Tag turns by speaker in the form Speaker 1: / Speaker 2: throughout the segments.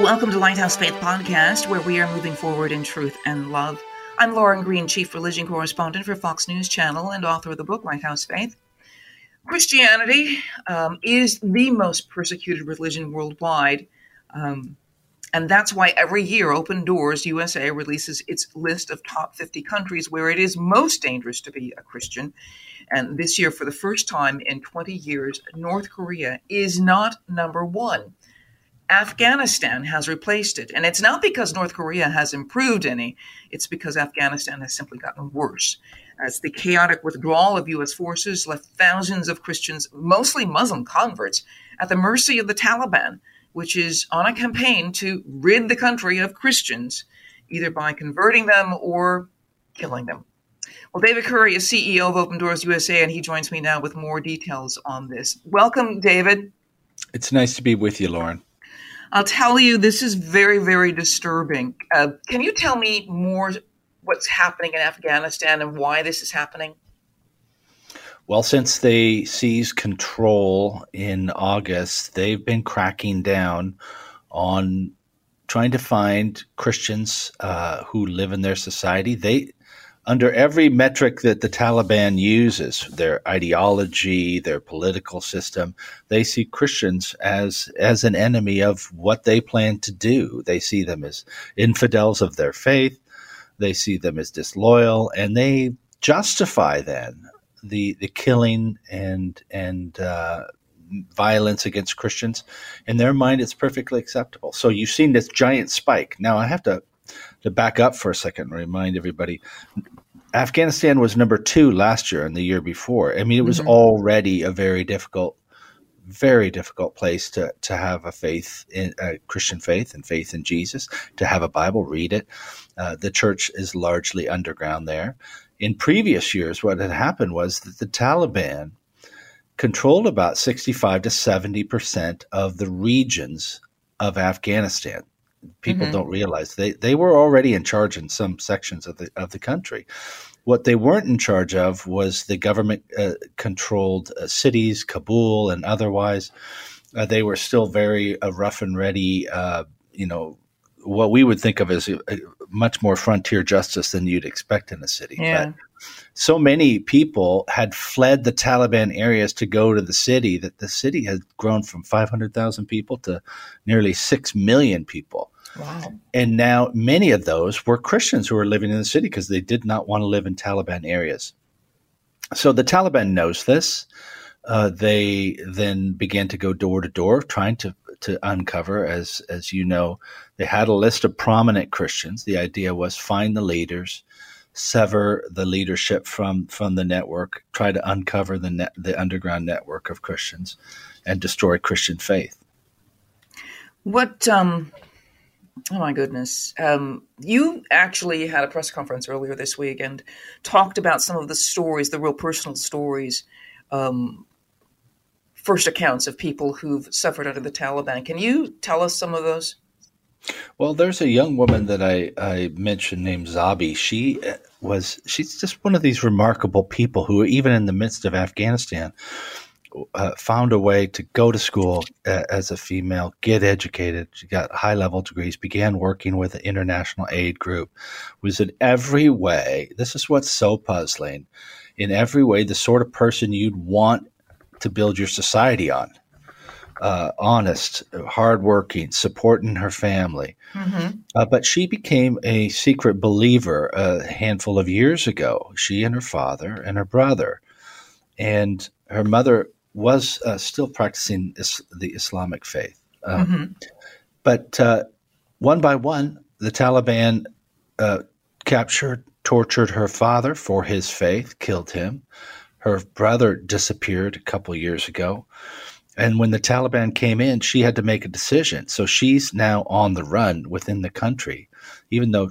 Speaker 1: Welcome to Lighthouse Faith Podcast, where we are moving forward in truth and love. I'm Lauren Green, Chief Religion Correspondent for Fox News Channel and author of the book Lighthouse Faith. Christianity um, is the most persecuted religion worldwide. Um, and that's why every year Open Doors USA releases its list of top 50 countries where it is most dangerous to be a Christian. And this year, for the first time in 20 years, North Korea is not number one. Afghanistan has replaced it. And it's not because North Korea has improved any, it's because Afghanistan has simply gotten worse. As the chaotic withdrawal of U.S. forces left thousands of Christians, mostly Muslim converts, at the mercy of the Taliban, which is on a campaign to rid the country of Christians, either by converting them or killing them. Well, David Curry is CEO of Open Doors USA, and he joins me now with more details on this. Welcome, David.
Speaker 2: It's nice to be with you, Lauren.
Speaker 1: I'll tell you, this is very, very disturbing. Uh, can you tell me more what's happening in Afghanistan and why this is happening?
Speaker 2: Well, since they seized control in August, they've been cracking down on trying to find Christians uh, who live in their society. They under every metric that the Taliban uses, their ideology, their political system, they see Christians as as an enemy of what they plan to do. They see them as infidels of their faith. They see them as disloyal, and they justify then the the killing and and uh, violence against Christians. In their mind, it's perfectly acceptable. So you've seen this giant spike. Now I have to to back up for a second and remind everybody Afghanistan was number two last year and the year before. I mean, it was mm-hmm. already a very difficult, very difficult place to, to have a faith in a Christian faith and faith in Jesus, to have a Bible, read it. Uh, the church is largely underground there. In previous years, what had happened was that the Taliban controlled about 65 to 70% of the regions of Afghanistan people mm-hmm. don't realize they they were already in charge in some sections of the of the country. What they weren't in charge of was the government uh, controlled uh, cities, Kabul and otherwise. Uh, they were still very uh, rough and ready. Uh, you know what we would think of as a much more frontier justice than you'd expect in a city.
Speaker 1: Yeah. But
Speaker 2: so many people had fled the Taliban areas to go to the city that the city had grown from 500,000 people to nearly 6 million people.
Speaker 1: Wow.
Speaker 2: And now many of those were Christians who were living in the city because they did not want to live in Taliban areas. So the Taliban knows this. Uh, they then began to go door to door, trying to to uncover, as as you know, they had a list of prominent Christians. The idea was find the leaders, sever the leadership from from the network, try to uncover the net, the underground network of Christians, and destroy Christian faith.
Speaker 1: What um, Oh my goodness. Um, you actually had a press conference earlier this week and talked about some of the stories, the real personal stories, um, first accounts of people who've suffered under the Taliban. Can you tell us some of those?
Speaker 2: Well, there's a young woman that I, I mentioned named Zabi. She uh, was, she's just one of these remarkable people who, even in the midst of Afghanistan, uh, found a way to go to school uh, as a female, get educated. She got high level degrees, began working with an international aid group, was in every way, this is what's so puzzling, in every way, the sort of person you'd want to build your society on. Uh, honest, hardworking, supporting her family. Mm-hmm. Uh, but she became a secret believer a handful of years ago. She and her father and her brother. And her mother was uh, still practicing is- the Islamic faith. Um, mm-hmm. But uh, one by one, the Taliban uh, captured, tortured her father for his faith, killed him. Her brother disappeared a couple years ago. And when the Taliban came in, she had to make a decision. So she's now on the run within the country, even though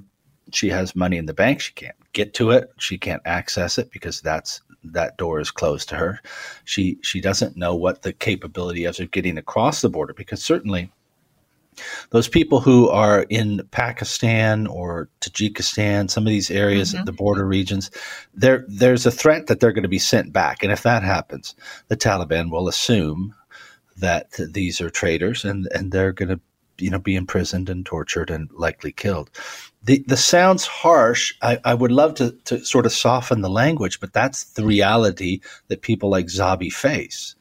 Speaker 2: she has money in the bank. She can't get to it. She can't access it because that's that door is closed to her. She she doesn't know what the capability is of getting across the border because certainly those people who are in Pakistan or Tajikistan, some of these areas, mm-hmm. the border regions, there there's a threat that they're going to be sent back, and if that happens, the Taliban will assume that these are traitors and and they're going to you know be imprisoned and tortured and likely killed. The the sounds harsh. I, I would love to to sort of soften the language, but that's the reality that people like Zabi face.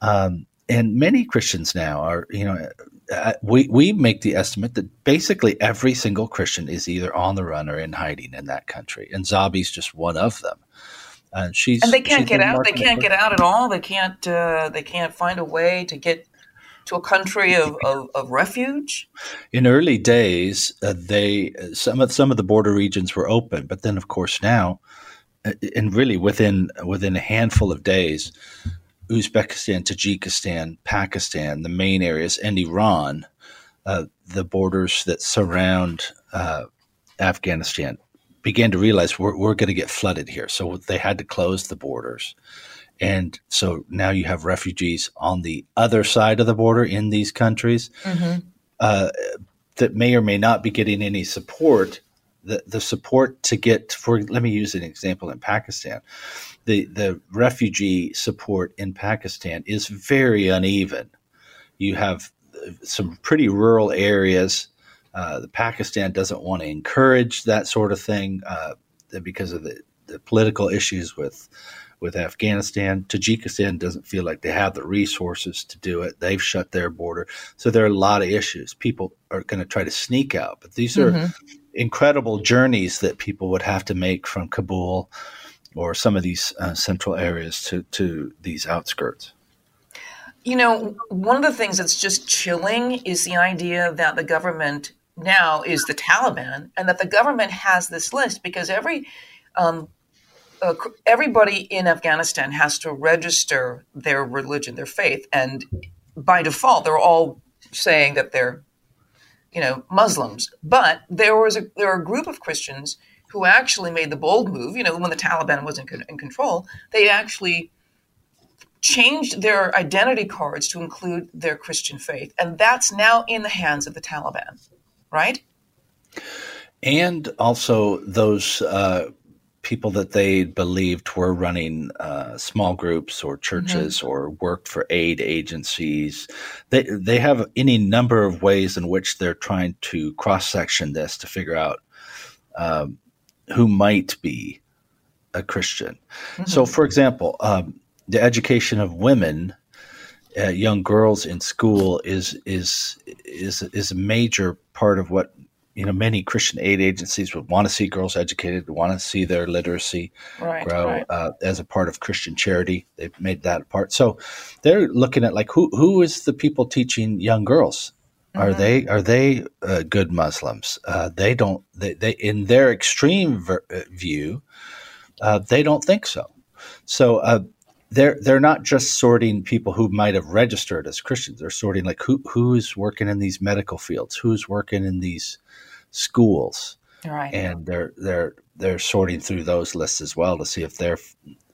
Speaker 2: Um, and many Christians now are, you know, uh, we we make the estimate that basically every single Christian is either on the run or in hiding in that country, and Zabi's just one of them. And she's
Speaker 1: and they can't get out. They can't get out at all. They can't. Uh, they can't find a way to get to a country of, of, of refuge?
Speaker 2: In early days, uh, they some of some of the border regions were open, but then, of course, now, uh, and really within within a handful of days, Uzbekistan, Tajikistan, Pakistan, the main areas, and Iran, uh, the borders that surround uh, Afghanistan, began to realize we're, we're going to get flooded here. So they had to close the borders. And so now you have refugees on the other side of the border in these countries mm-hmm. uh, that may or may not be getting any support. The, the support to get for let me use an example in Pakistan. The the refugee support in Pakistan is very uneven. You have some pretty rural areas. Uh, the Pakistan doesn't want to encourage that sort of thing uh, because of the, the political issues with with Afghanistan. Tajikistan doesn't feel like they have the resources to do it. They've shut their border. So there are a lot of issues. People are going to try to sneak out, but these are mm-hmm. Incredible journeys that people would have to make from Kabul or some of these uh, central areas to, to these outskirts.
Speaker 1: You know, one of the things that's just chilling is the idea that the government now is the Taliban and that the government has this list because every um, uh, everybody in Afghanistan has to register their religion, their faith, and by default, they're all saying that they're, you know, Muslims. But there was a there are a group of Christians who actually made the bold move. You know, when the Taliban was in, in control, they actually changed their identity cards to include their Christian faith, and that's now in the hands of the Taliban, right?
Speaker 2: And also those. Uh people that they believed were running uh, small groups or churches mm-hmm. or worked for aid agencies. They they have any number of ways in which they're trying to cross section this to figure out um, who might be a Christian. Mm-hmm. So, for example, um, the education of women. Uh, young girls in school is is is is a major part of what you know, many Christian aid agencies would want to see girls educated, want to see their literacy right, grow right. Uh, as a part of Christian charity. They've made that a part. So they're looking at like who who is the people teaching young girls? Mm-hmm. Are they are they uh, good Muslims? Uh, they don't. They, they in their extreme ver- uh, view, uh, they don't think so. So uh, they're they're not just sorting people who might have registered as Christians. They're sorting like who who's working in these medical fields, who's working in these schools, right. and they're they're they're sorting through those lists as well to see if their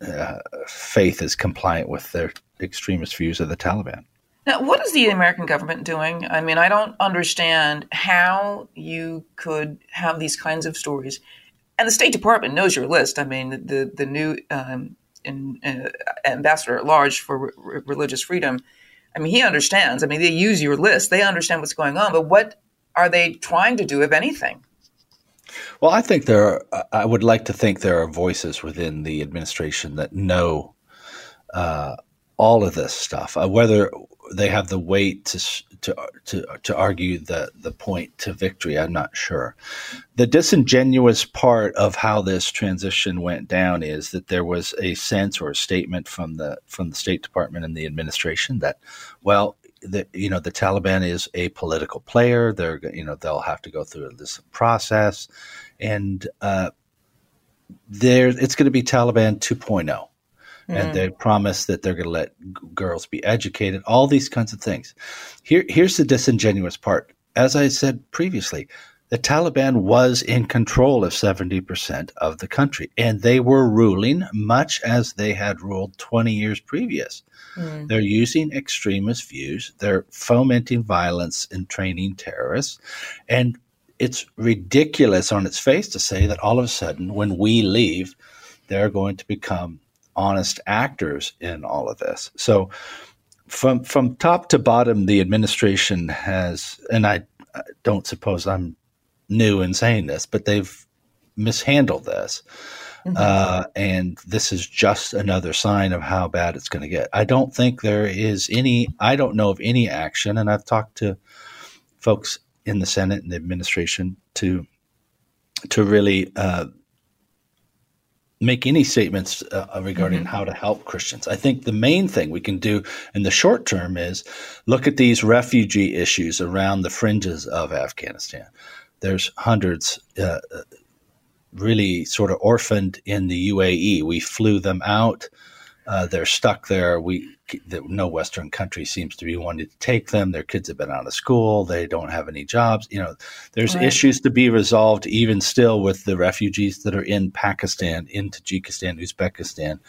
Speaker 2: uh, faith is compliant with their extremist views of the Taliban.
Speaker 1: Now, what is the American government doing? I mean, I don't understand how you could have these kinds of stories. And the State Department knows your list. I mean, the the new um, in, uh, ambassador at large for re- religious freedom. I mean, he understands. I mean, they use your list. They understand what's going on. But what are they trying to do, if anything?
Speaker 2: Well, I think there. Are, I would like to think there are voices within the administration that know uh, all of this stuff. Uh, whether they have the weight to to to, to argue the the point to victory, I'm not sure. The disingenuous part of how this transition went down is that there was a sense or a statement from the from the State Department and the administration that, well, the, you know the Taliban is a political player. They're you know they'll have to go through this process, and uh, there it's going to be Taliban 2.0, mm. and they promise that they're going to let g- girls be educated. All these kinds of things. Here here's the disingenuous part. As I said previously, the Taliban was in control of 70% of the country, and they were ruling much as they had ruled 20 years previous. Mm. They're using extremist views, they're fomenting violence and training terrorists. And it's ridiculous on its face to say that all of a sudden, when we leave, they're going to become honest actors in all of this. So, from from top to bottom, the administration has, and I, I don't suppose I'm new in saying this, but they've mishandled this. Mm-hmm. Uh, and this is just another sign of how bad it's going to get. I don't think there is any, I don't know of any action, and I've talked to folks in the Senate and the administration to to really uh, make any statements uh, regarding mm-hmm. how to help Christians. I think the main thing we can do in the short term is look at these refugee issues around the fringes of Afghanistan there's hundreds uh, really sort of orphaned in the UAE. We flew them out. Uh, they're stuck there. We the, no Western country seems to be wanting to take them. Their kids have been out of school. They don't have any jobs. You know, there's right. issues to be resolved even still with the refugees that are in Pakistan, in Tajikistan, Uzbekistan,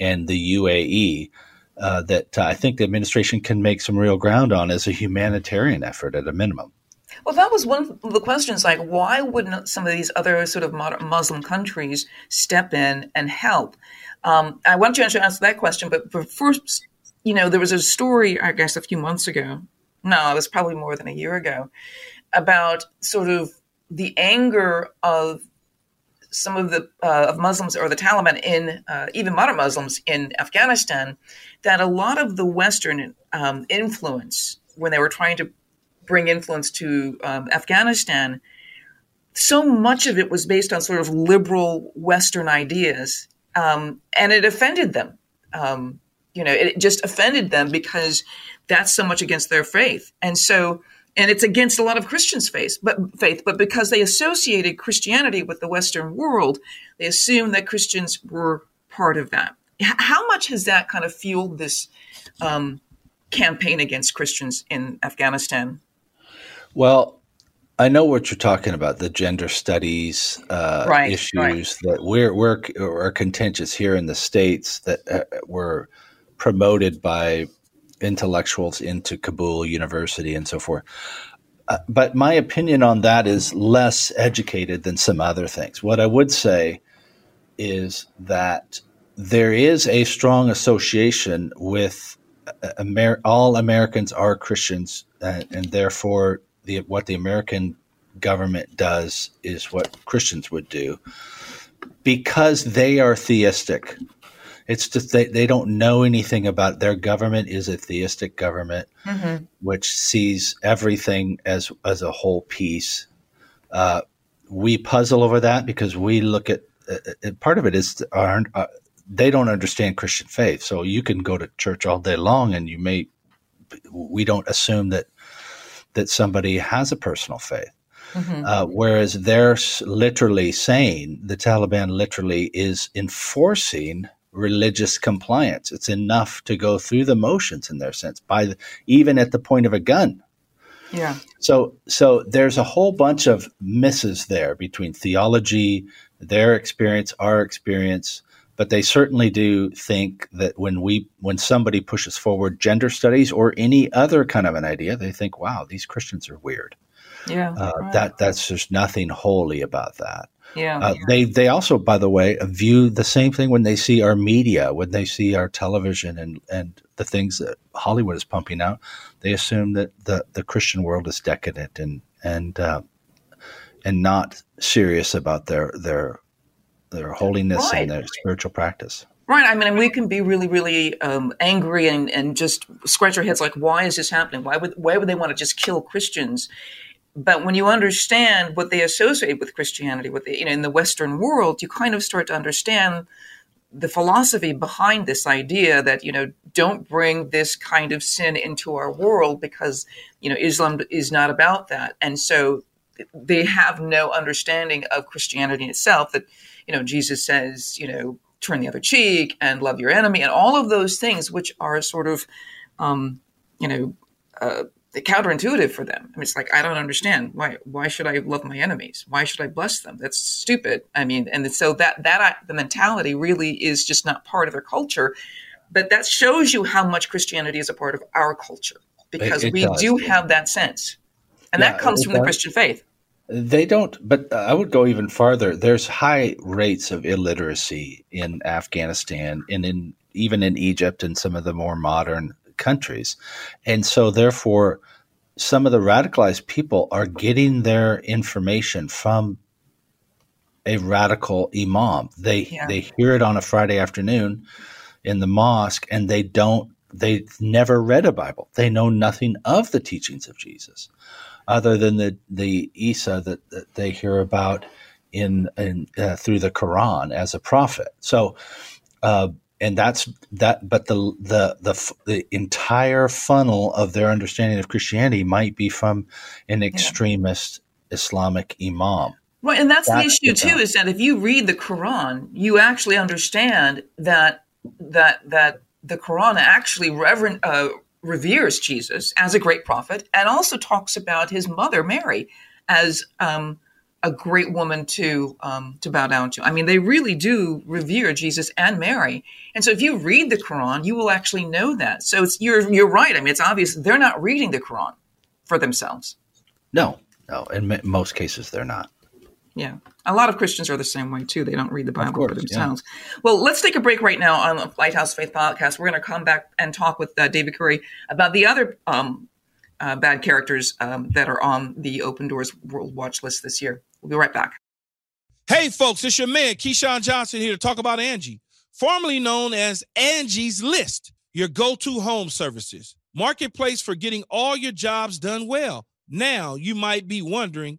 Speaker 2: and the UAE. Uh, that I think the administration can make some real ground on as a humanitarian effort at a minimum.
Speaker 1: Well, that was one of the questions. Like, why wouldn't some of these other sort of Muslim countries step in and help? Um, I want to answer that question, but, but first, you know, there was a story, I guess, a few months ago. No, it was probably more than a year ago, about sort of the anger of some of the uh, of Muslims or the Taliban in uh, even modern Muslims in Afghanistan that a lot of the Western um, influence when they were trying to bring influence to um, Afghanistan, so much of it was based on sort of liberal Western ideas, um, and it offended them. Um, you know, it just offended them because that's so much against their faith, and so and it's against a lot of Christians' faith, but faith, but because they associated Christianity with the Western world, they assumed that Christians were part of that. How much has that kind of fueled this um, campaign against Christians in Afghanistan?
Speaker 2: Well, I know what you're talking about the gender studies uh, right, issues right. that we're, we're are contentious here in the states that uh, were promoted by intellectuals into Kabul University and so forth. Uh, but my opinion on that is less educated than some other things. What I would say is that there is a strong association with uh, Amer- all Americans are Christians, uh, and therefore the what the American government does is what Christians would do because they are theistic. It's just they, they don't know anything about their government is a theistic government mm-hmm. which sees everything as as a whole piece. Uh, we puzzle over that because we look at uh, part of it is our, uh, they don't understand Christian faith. So you can go to church all day long and you may we don't assume that that somebody has a personal faith. Mm-hmm. Uh, whereas they're literally saying the Taliban literally is enforcing religious compliance. It's enough to go through the motions in their sense, by the, even at the point of a gun.
Speaker 1: Yeah.
Speaker 2: So so there's a whole bunch of misses there between theology, their experience, our experience, but they certainly do think that when we when somebody pushes forward gender studies or any other kind of an idea, they think, "Wow, these Christians are weird."
Speaker 1: Yeah, uh,
Speaker 2: right. that that's there's nothing holy about that.
Speaker 1: Yeah. Uh,
Speaker 2: they they also, by the way, view the same thing when they see our media, when they see our television and and the things that Hollywood is pumping out. They assume that the the Christian world is decadent and and uh, and not serious about their their their holiness right. and their spiritual practice.
Speaker 1: Right. I mean, we can be really, really um, angry and, and just scratch our heads like, why is this happening? Why would why would they want to just kill Christians? But when you understand what they associate with Christianity, with the, you know, in the Western world, you kind of start to understand the philosophy behind this idea that you know don't bring this kind of sin into our world because you know Islam is not about that, and so they have no understanding of Christianity itself. That you know, Jesus says, you know, turn the other cheek and love your enemy and all of those things, which are sort of, um, you know, uh, counterintuitive for them. I mean, it's like I don't understand why. Why should I love my enemies? Why should I bless them? That's stupid. I mean, and so that that the mentality really is just not part of their culture. But that shows you how much Christianity is a part of our culture because it, it we does, do yeah. have that sense, and yeah, that comes from does. the Christian faith.
Speaker 2: They don't, but I would go even farther. There's high rates of illiteracy in Afghanistan and in even in Egypt and some of the more modern countries. And so, therefore, some of the radicalized people are getting their information from a radical imam. They yeah. they hear it on a Friday afternoon in the mosque, and they don't. They've never read a Bible. They know nothing of the teachings of Jesus, other than the the Isa that, that they hear about in in uh, through the Quran as a prophet. So. Uh, and that's that but the, the the the entire funnel of their understanding of Christianity might be from an extremist yeah. Islamic imam.
Speaker 1: Right, and that's, that's the issue too. Is that if you read the Quran, you actually understand that that that the Quran actually reverend, uh, reveres Jesus as a great prophet, and also talks about his mother Mary as um, a great woman to um, to bow down to. I mean, they really do revere Jesus and Mary, and so if you read the Quran, you will actually know that. So you're you're right. I mean, it's obvious they're not reading the Quran for themselves.
Speaker 2: No, no. In most cases, they're not.
Speaker 1: Yeah, a lot of Christians are the same way too. They don't read the Bible course, for themselves. Yeah. Well, let's take a break right now on the Lighthouse Faith podcast. We're going to come back and talk with uh, David Curry about the other um, uh, bad characters um, that are on the Open Doors World Watch list this year. We'll be right back.
Speaker 3: Hey, folks, it's your man, Keyshawn Johnson, here to talk about Angie, formerly known as Angie's List, your go to home services. Marketplace for getting all your jobs done well. Now, you might be wondering,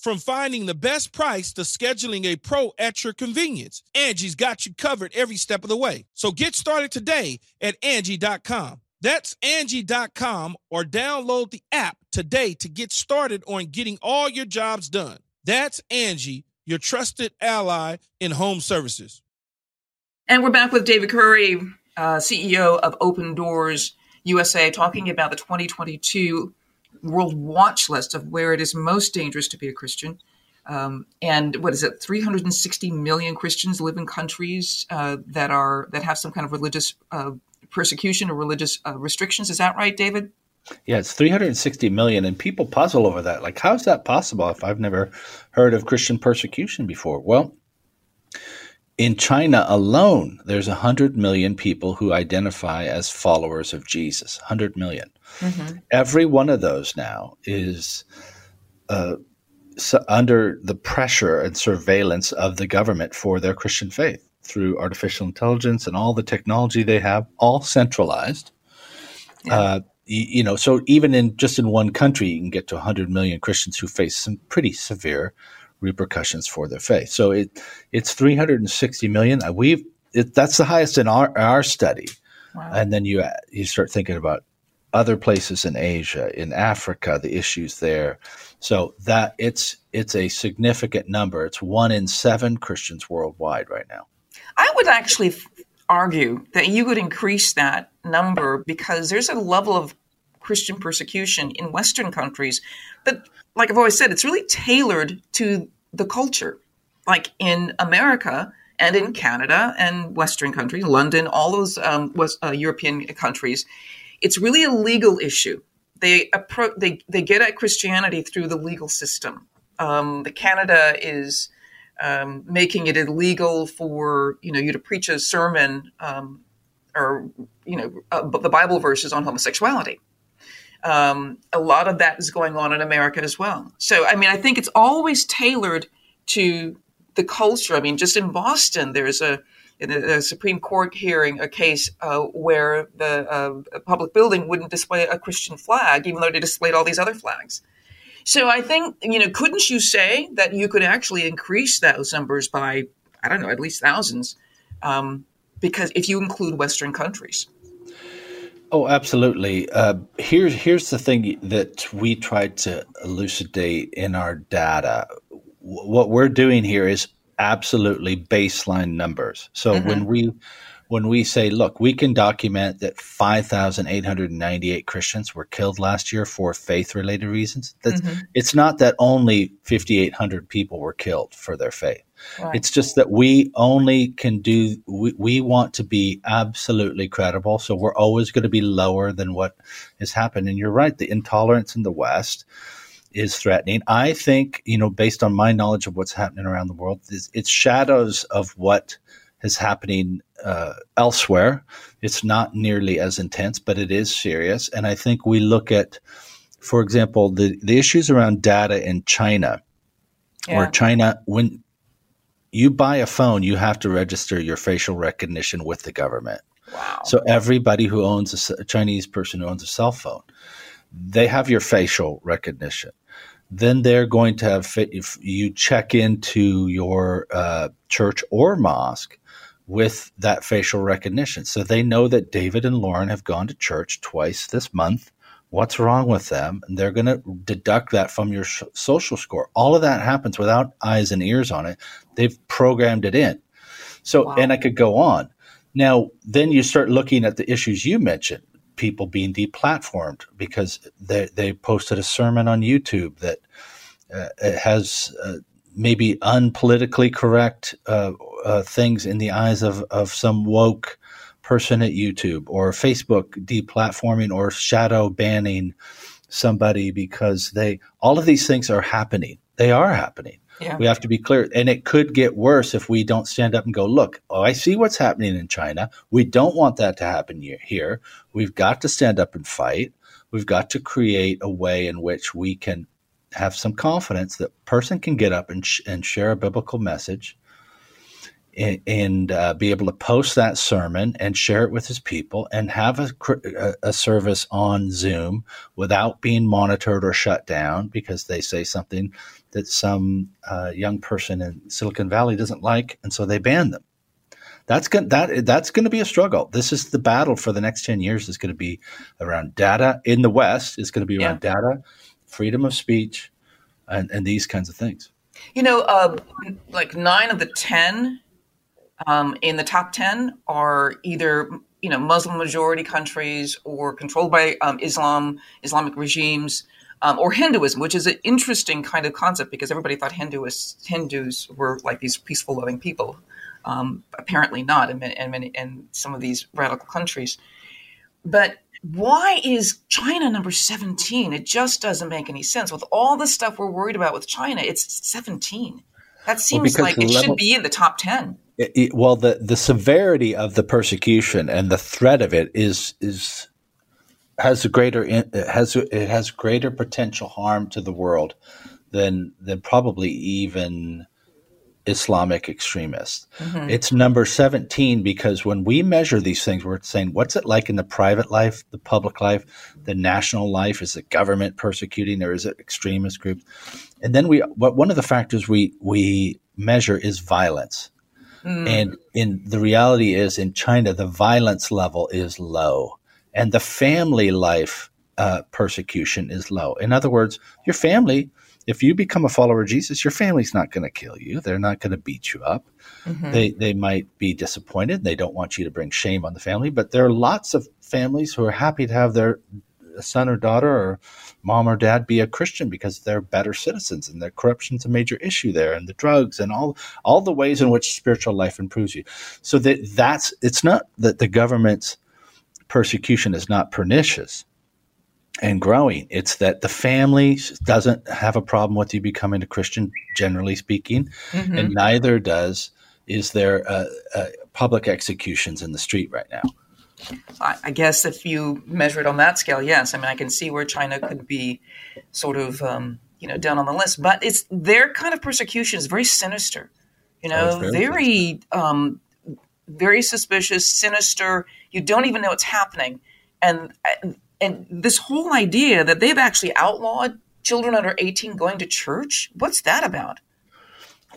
Speaker 3: From finding the best price to scheduling a pro at your convenience, Angie's got you covered every step of the way. So get started today at Angie.com. That's Angie.com or download the app today to get started on getting all your jobs done. That's Angie, your trusted ally in home services.
Speaker 1: And we're back with David Curry, uh, CEO of Open Doors USA, talking about the 2022 World Watch List of where it is most dangerous to be a Christian. Um, and what is it? 360 million Christians live in countries uh, that are that have some kind of religious uh, persecution or religious uh, restrictions. Is that right, David?
Speaker 2: Yeah, it's 360 million, and people puzzle over that. Like, how is that possible if I've never heard of Christian persecution before? Well, in China alone, there's 100 million people who identify as followers of Jesus. 100 million. Mm-hmm. Every one of those now is uh, under the pressure and surveillance of the government for their Christian faith through artificial intelligence and all the technology they have, all centralized. Yeah. Uh, you, you, know, so even in just in one country, you can get to 100 million Christians who face some pretty severe repercussions for their faith. So it it's 360 million. Uh, we've it, that's the highest in our our study, wow. and then you you start thinking about other places in Asia, in Africa, the issues there. So that it's it's a significant number. It's one in seven Christians worldwide right now.
Speaker 1: I would actually argue that you would increase that number because there's a level of Christian persecution in Western countries But like I've always said, it's really tailored to the culture. Like in America and in Canada and Western countries, London, all those um, West, uh, European countries, it's really a legal issue they approach they they get at Christianity through the legal system. Um, the Canada is um, making it illegal for you know you to preach a sermon um, or you know uh, the Bible verses on homosexuality. Um, a lot of that is going on in America as well. So I mean, I think it's always tailored to the culture. I mean, just in Boston, there's a in a, Supreme Court hearing a case uh, where the uh, public building wouldn't display a Christian flag, even though they displayed all these other flags. So I think, you know, couldn't you say that you could actually increase those numbers by, I don't know, at least thousands, um, because if you include Western countries?
Speaker 2: Oh, absolutely. Uh, here's here's the thing that we tried to elucidate in our data. What we're doing here is absolutely baseline numbers. So mm-hmm. when we when we say, look, we can document that 5,898 Christians were killed last year for faith related reasons, mm-hmm. it's not that only 5,800 people were killed for their faith. Right. It's just that we only can do, we, we want to be absolutely credible. So we're always going to be lower than what has happened. And you're right, the intolerance in the West is threatening. I think, you know, based on my knowledge of what's happening around the world, it's, it's shadows of what is happening uh, elsewhere. It's not nearly as intense, but it is serious. And I think we look at, for example, the, the issues around data in China, yeah. where China, when you buy a phone, you have to register your facial recognition with the government.
Speaker 1: Wow.
Speaker 2: So everybody who owns a, a Chinese person who owns a cell phone, they have your facial recognition then they're going to have fit if you check into your uh, church or mosque with that facial recognition. So they know that David and Lauren have gone to church twice this month. What's wrong with them? And they're going to deduct that from your sh- social score. All of that happens without eyes and ears on it. They've programmed it in. So, wow. and I could go on. Now, then you start looking at the issues you mentioned people being deplatformed because they, they posted a sermon on YouTube that uh, has uh, maybe unpolitically correct uh, uh, things in the eyes of, of some woke person at YouTube or Facebook deplatforming or shadow banning somebody because they all of these things are happening. They are happening. Yeah. We have to be clear. And it could get worse if we don't stand up and go, look, oh, I see what's happening in China. We don't want that to happen here. We've got to stand up and fight. We've got to create a way in which we can have some confidence that person can get up and, sh- and share a biblical message and, and uh, be able to post that sermon and share it with his people and have a, a, service on Zoom without being monitored or shut down because they say something that some uh, young person in Silicon Valley doesn't like, and so they ban them. That's going that that's going to be a struggle. This is the battle for the next ten years. Is going to be around data in the West. Is going to be around yeah. data freedom of speech, and, and these kinds of things.
Speaker 1: You know, uh, like nine of the 10 um, in the top 10 are either, you know, Muslim majority countries or controlled by um, Islam, Islamic regimes. Um, or Hinduism, which is an interesting kind of concept because everybody thought Hinduists, Hindus were like these peaceful, loving people. Um, apparently not in, in, in some of these radical countries. But why is China number 17? It just doesn't make any sense. With all the stuff we're worried about with China, it's 17. That seems well, like it level, should be in the top 10.
Speaker 2: It, it, well, the, the severity of the persecution and the threat of it is is has a greater it has it has greater potential harm to the world than than probably even Islamic extremists. Mm-hmm. It's number 17 because when we measure these things, we're saying, what's it like in the private life, the public life, the national life? Is it government persecuting or is it extremist groups? And then we, what one of the factors we, we measure is violence. Mm. And in the reality is in China, the violence level is low and the family life uh, persecution is low. In other words, your family if you become a follower of Jesus, your family's not going to kill you. They're not going to beat you up. Mm-hmm. They they might be disappointed. They don't want you to bring shame on the family. But there are lots of families who are happy to have their son or daughter or mom or dad be a Christian because they're better citizens and their corruption's a major issue there and the drugs and all all the ways in which spiritual life improves you. So that that's it's not that the government's persecution is not pernicious and growing. It's that the family doesn't have a problem with you becoming a Christian, generally speaking, mm-hmm. and neither does is there uh, uh, public executions in the street right now.
Speaker 1: I guess if you measure it on that scale, yes. I mean, I can see where China could be sort of, um, you know, down on the list, but it's their kind of persecution is very sinister, you know, oh, very, very, um, very suspicious, sinister. You don't even know what's happening, and and this whole idea that they've actually outlawed children under 18 going to church what's that about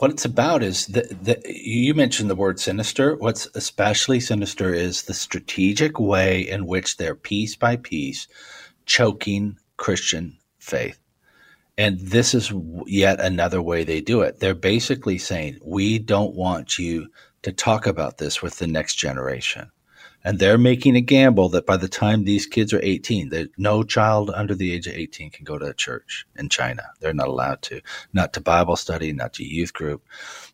Speaker 2: what it's about is that you mentioned the word sinister. What's especially sinister is the strategic way in which they're piece by piece choking christian faith. And this is yet another way they do it. They're basically saying we don't want you to talk about this with the next generation and they're making a gamble that by the time these kids are 18 that no child under the age of 18 can go to a church in china. They're not allowed to. Not to bible study not to youth group.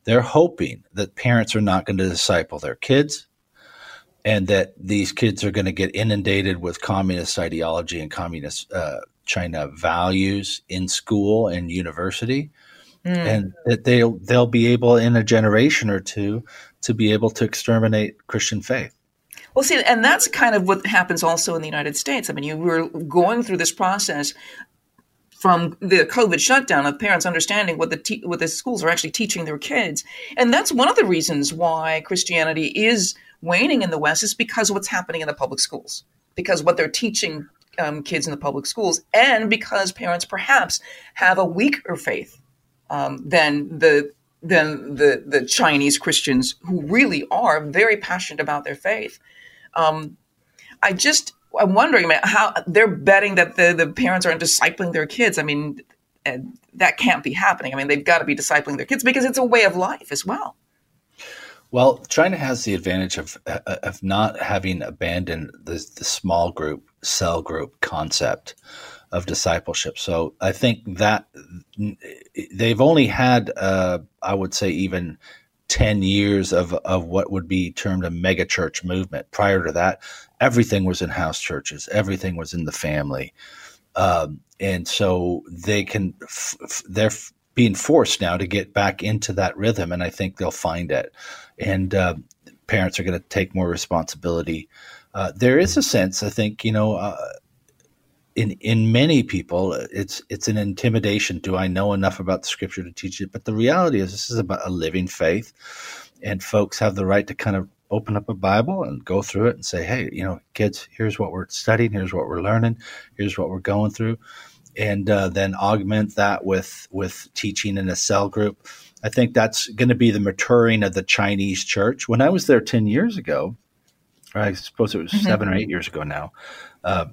Speaker 2: They're hoping that parents are not going to disciple their kids and that these kids are going to get inundated with communist ideology and communist uh, china values in school and university. Mm. and that they'll they'll be able in a generation or two to be able to exterminate christian faith
Speaker 1: well, see, and that's kind of what happens also in the United States. I mean, you were going through this process from the COVID shutdown of parents understanding what the te- what the schools are actually teaching their kids, and that's one of the reasons why Christianity is waning in the West is because of what's happening in the public schools, because what they're teaching um, kids in the public schools, and because parents perhaps have a weaker faith um, than the than the the Chinese Christians who really are very passionate about their faith. Um, I just I'm wondering man, how they're betting that the the parents aren't discipling their kids. I mean, uh, that can't be happening. I mean, they've got to be discipling their kids because it's a way of life as well.
Speaker 2: Well, China has the advantage of uh, uh, of not having abandoned the, the small group cell group concept of discipleship. So I think that they've only had, uh, I would say, even 10 years of, of what would be termed a megachurch movement. Prior to that, everything was in house churches, everything was in the family. Um, and so they can, f- f- they're f- being forced now to get back into that rhythm, and I think they'll find it. And uh, parents are going to take more responsibility. Uh, there is a sense, I think, you know, uh, in in many people it's it's an intimidation. Do i know enough about the scripture to teach it? But the reality is this is about a living faith and folks have the right to kind of open up a bible and go through it and say hey you know kids here's what we're studying here's what we're learning here's what we're going through and uh, then augment that with with teaching in a cell group. I think that's going to be the maturing of the chinese church. When i was there 10 years ago i suppose it was mm-hmm. seven or eight years ago now uh,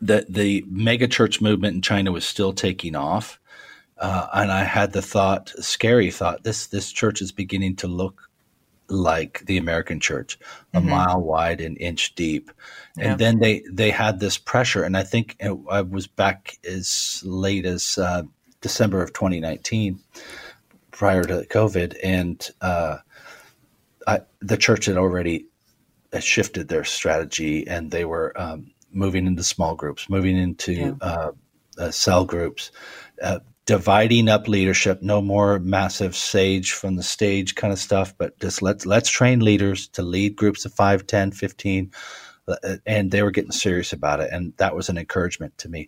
Speaker 2: the the mega church movement in China was still taking off, uh, and I had the thought, scary thought, this this church is beginning to look like the American church, a mm-hmm. mile wide and inch deep, and yeah. then they they had this pressure, and I think I was back as late as uh, December of 2019, prior to COVID, and uh, I, the church had already shifted their strategy, and they were um, moving into small groups, moving into yeah. uh, uh, cell groups, uh, dividing up leadership. No more massive sage from the stage kind of stuff, but just let's let's train leaders to lead groups of 5, 10, 15 uh, and they were getting serious about it and that was an encouragement to me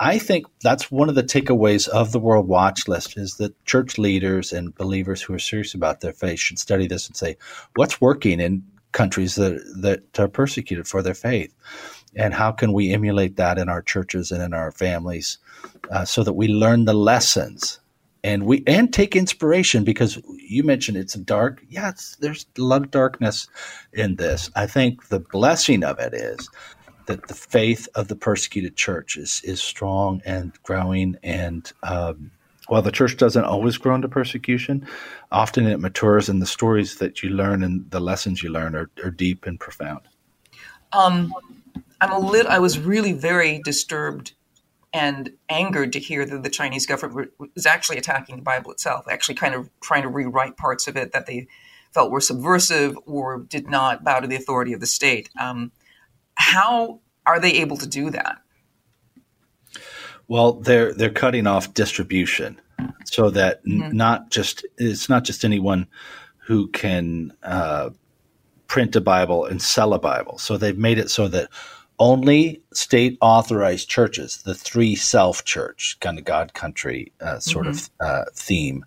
Speaker 2: i think that's one of the takeaways of the world watch list is that church leaders and believers who are serious about their faith should study this and say what's working in countries that that are persecuted for their faith and how can we emulate that in our churches and in our families uh, so that we learn the lessons and we and take inspiration? Because you mentioned it's dark. Yes there's a lot of darkness in this. I think the blessing of it is that the faith of the persecuted church is is strong and growing and um, while the church doesn't always grow into persecution, often it matures, and the stories that you learn and the lessons you learn are, are deep and profound.
Speaker 1: Um, I'm a little. I was really very disturbed and angered to hear that the Chinese government was actually attacking the Bible itself, actually kind of trying to rewrite parts of it that they felt were subversive or did not bow to the authority of the state. Um, how are they able to do that?
Speaker 2: Well, they're they're cutting off distribution so that mm-hmm. n- not just it's not just anyone who can uh, print a Bible and sell a Bible. So they've made it so that only state authorized churches, the three self church kind of God country uh, sort mm-hmm. of uh, theme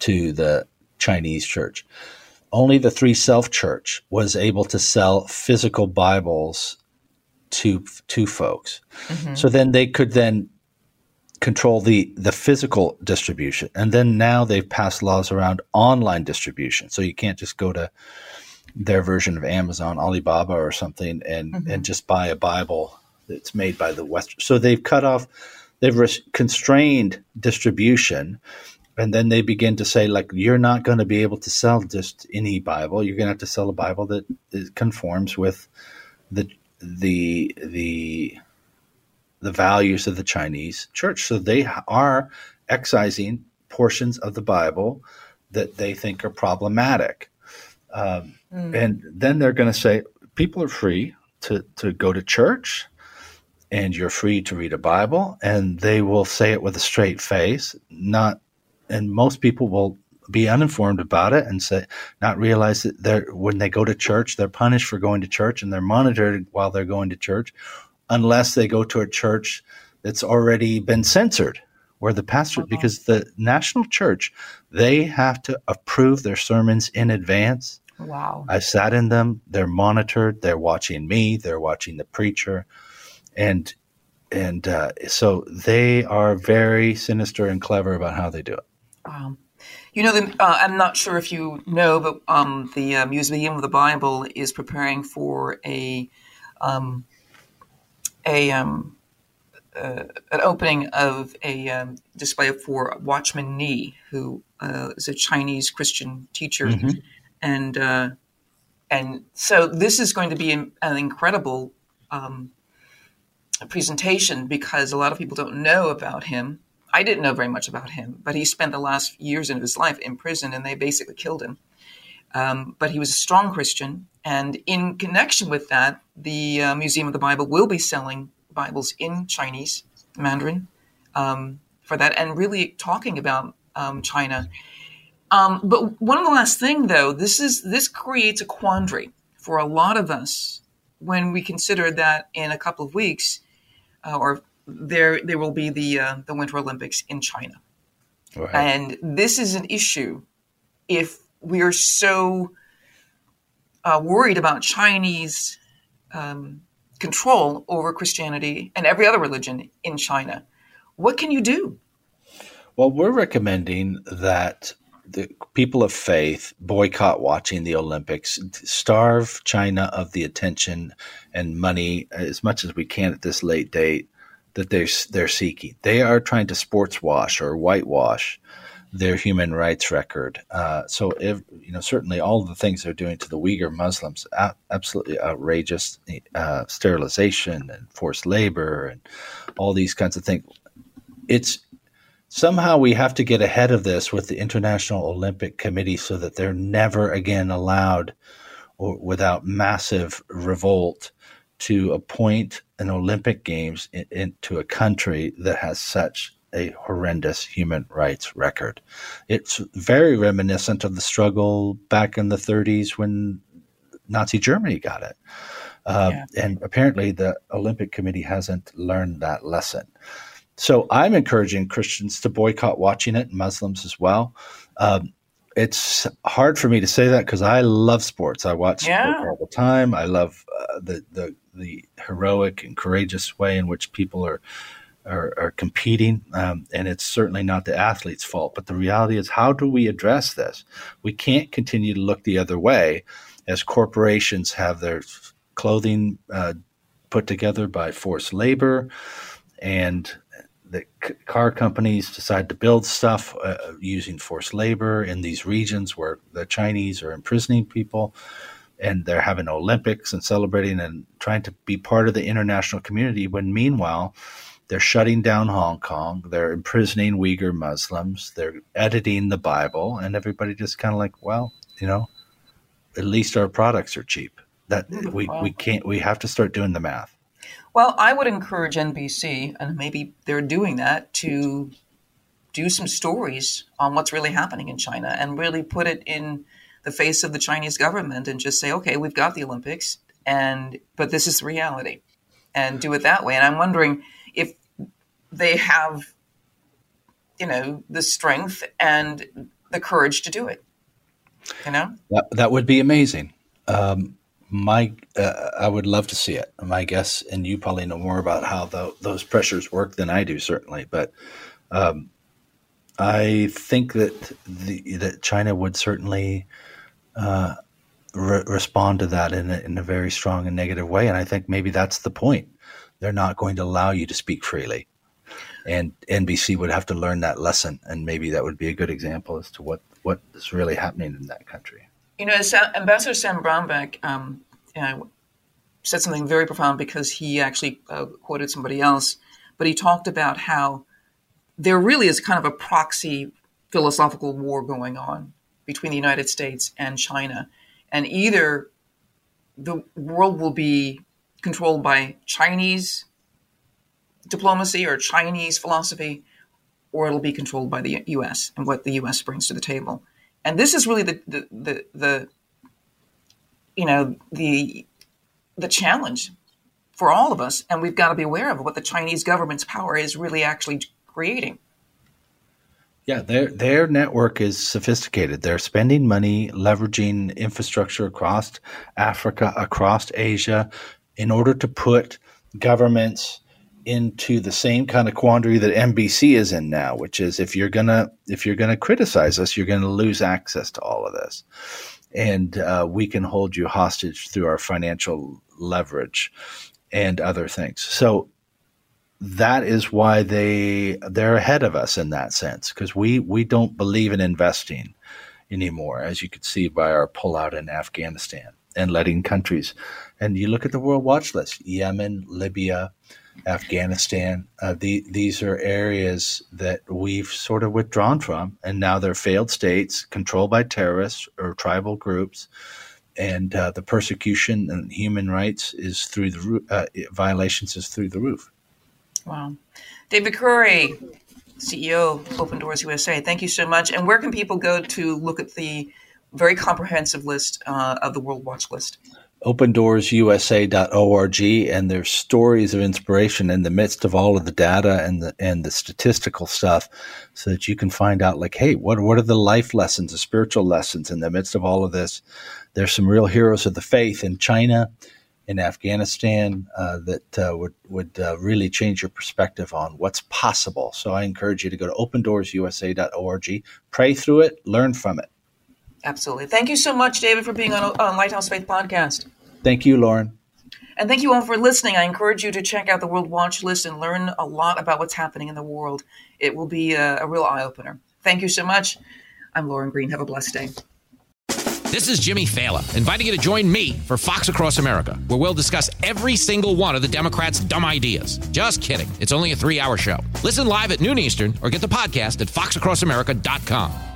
Speaker 2: to the Chinese church, only the three self church was able to sell physical Bibles to to folks. Mm-hmm. So then they could then control the the physical distribution, and then now they've passed laws around online distribution. So you can't just go to their version of Amazon, Alibaba, or something, and mm-hmm. and just buy a Bible that's made by the West. So they've cut off, they've res- constrained distribution, and then they begin to say like you're not going to be able to sell just any Bible. You're going to have to sell a Bible that conforms with the the the the values of the Chinese church. So they are excising portions of the Bible that they think are problematic. Um, mm. And then they're going to say people are free to, to go to church and you're free to read a Bible. And they will say it with a straight face, not, and most people will be uninformed about it and say not realize that they're when they go to church they're punished for going to church and they're monitored while they're going to church unless they go to a church that's already been censored where the pastor uh-huh. because the national church they have to approve their sermons in advance
Speaker 1: wow.
Speaker 2: I sat in them. They're monitored. They're watching me. They're watching the preacher. And and uh, so they are very sinister and clever about how they do it.
Speaker 1: Wow you know, the, uh, I'm not sure if you know, but um, the uh, Museum of the Bible is preparing for a um, a um, uh, an opening of a um, display for Watchman Nee, who uh, is a Chinese Christian teacher, mm-hmm. And uh, and so this is going to be an, incredible um, presentation because a lot of people don't know about him. I didn't know very much about him, but he spent the last years of his life in prison, and they basically killed him. Um, but he was a strong Christian, and in connection with that, the uh, Museum of the Bible will be selling Bibles in Chinese, Mandarin, um, for that, and really talking about um, China. Um, but one of the last thing, though, this is this creates a quandary for a lot of us when we consider that in a couple of weeks, uh, or there there will be the uh, the Winter Olympics in China, right. and this is an issue if we are so uh, worried about Chinese um, control over Christianity and every other religion in China. What can you do?
Speaker 2: Well, we're recommending that the people of faith boycott watching the Olympics, starve China of the attention and money as much as we can at this late date that they're they're seeking. They are trying to sports wash or whitewash their human rights record. Uh, so, if, you know, certainly all the things they're doing to the Uyghur Muslims, absolutely outrageous uh, sterilization and forced labor and all these kinds of things. It's somehow we have to get ahead of this with the International Olympic Committee so that they're never again allowed or without massive revolt to appoint an Olympic Games into in, a country that has such a horrendous human rights record. It's very reminiscent of the struggle back in the 30s when Nazi Germany got it. Uh, yeah. And apparently, the Olympic Committee hasn't learned that lesson. So I'm encouraging Christians to boycott watching it, Muslims as well. Um, it's hard for me to say that because I love sports. I watch yeah. sports all the time. I love uh, the, the the heroic and courageous way in which people are are, are competing, um, and it's certainly not the athlete's fault. But the reality is, how do we address this? We can't continue to look the other way as corporations have their clothing uh, put together by forced labor, and the c- car companies decide to build stuff uh, using forced labor in these regions where the Chinese are imprisoning people and they're having Olympics and celebrating and trying to be part of the international community when meanwhile they're shutting down Hong Kong. They're imprisoning Uyghur Muslims. They're editing the Bible, and everybody just kind of like, well, you know, at least our products are cheap. That we, we can't. We have to start doing the math.
Speaker 1: Well, I would encourage NBC, and maybe they're doing that, to do some stories on what's really happening in China and really put it in the face of the Chinese government and just say, okay, we've got the Olympics, and but this is the reality, and do it that way. And I'm wondering if they have, you know, the strength and the courage to do it. You know,
Speaker 2: that that would be amazing. Um, my uh, I would love to see it. My guess, and you probably know more about how the, those pressures work than I do, certainly. But um, I think that the that China would certainly uh, re- respond to that in a, in a very strong and negative way, and I think maybe that's the point. They're not going to allow you to speak freely, and NBC would have to learn that lesson, and maybe that would be a good example as to what what is really happening in that country.
Speaker 1: You know, Ambassador Sam Brownback um, said something very profound because he actually uh, quoted somebody else, but he talked about how there really is kind of a proxy philosophical war going on between the United States and China. And either the world will be controlled by Chinese diplomacy or Chinese philosophy, or it'll be controlled by the US and what the US brings to the table. And this is really the the the, the you know the the challenge for all of us, and we've got to be aware of what the Chinese government's power is really actually creating.
Speaker 2: Yeah, their their network is sophisticated. They're spending money leveraging infrastructure across Africa, across Asia, in order to put governments into the same kind of quandary that NBC is in now, which is if you're gonna if you're gonna criticize us, you're gonna lose access to all of this, and uh, we can hold you hostage through our financial leverage and other things. So that is why they they're ahead of us in that sense because we we don't believe in investing anymore, as you could see by our pullout in Afghanistan and letting countries. And you look at the World Watch List: Yemen, Libya Afghanistan. Uh, the, these are areas that we've sort of withdrawn from, and now they're failed states controlled by terrorists or tribal groups. And uh, the persecution and human rights is through the uh, violations is through the roof.
Speaker 1: Wow. David Curry, CEO of Open Doors USA, thank you so much. And where can people go to look at the very comprehensive list uh, of the World Watch List?
Speaker 2: opendoorsusa.org and there's stories of inspiration in the midst of all of the data and the and the statistical stuff so that you can find out like hey what what are the life lessons the spiritual lessons in the midst of all of this? There's some real heroes of the faith in China in Afghanistan uh, that uh, would would uh, really change your perspective on what's possible. So I encourage you to go to opendoorsusa.org pray through it learn from it
Speaker 1: Absolutely. Thank you so much, David, for being on, on Lighthouse Faith Podcast.
Speaker 2: Thank you, Lauren.
Speaker 1: And thank you all for listening. I encourage you to check out the World Watch List and learn a lot about what's happening in the world. It will be a, a real eye opener. Thank you so much. I'm Lauren Green. Have a blessed day.
Speaker 4: This is Jimmy Failla, inviting you to join me for Fox Across America, where we'll discuss every single one of the Democrats' dumb ideas. Just kidding. It's only a three hour show. Listen live at noon Eastern or get the podcast at foxacrossamerica.com.